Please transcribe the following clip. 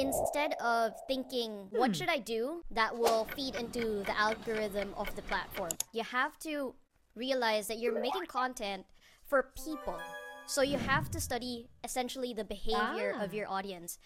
instead of thinking, what should I do that will feed into the algorithm of the platform, you have to realize that you're making content for people. So you have to study essentially the behavior Ah. of your audience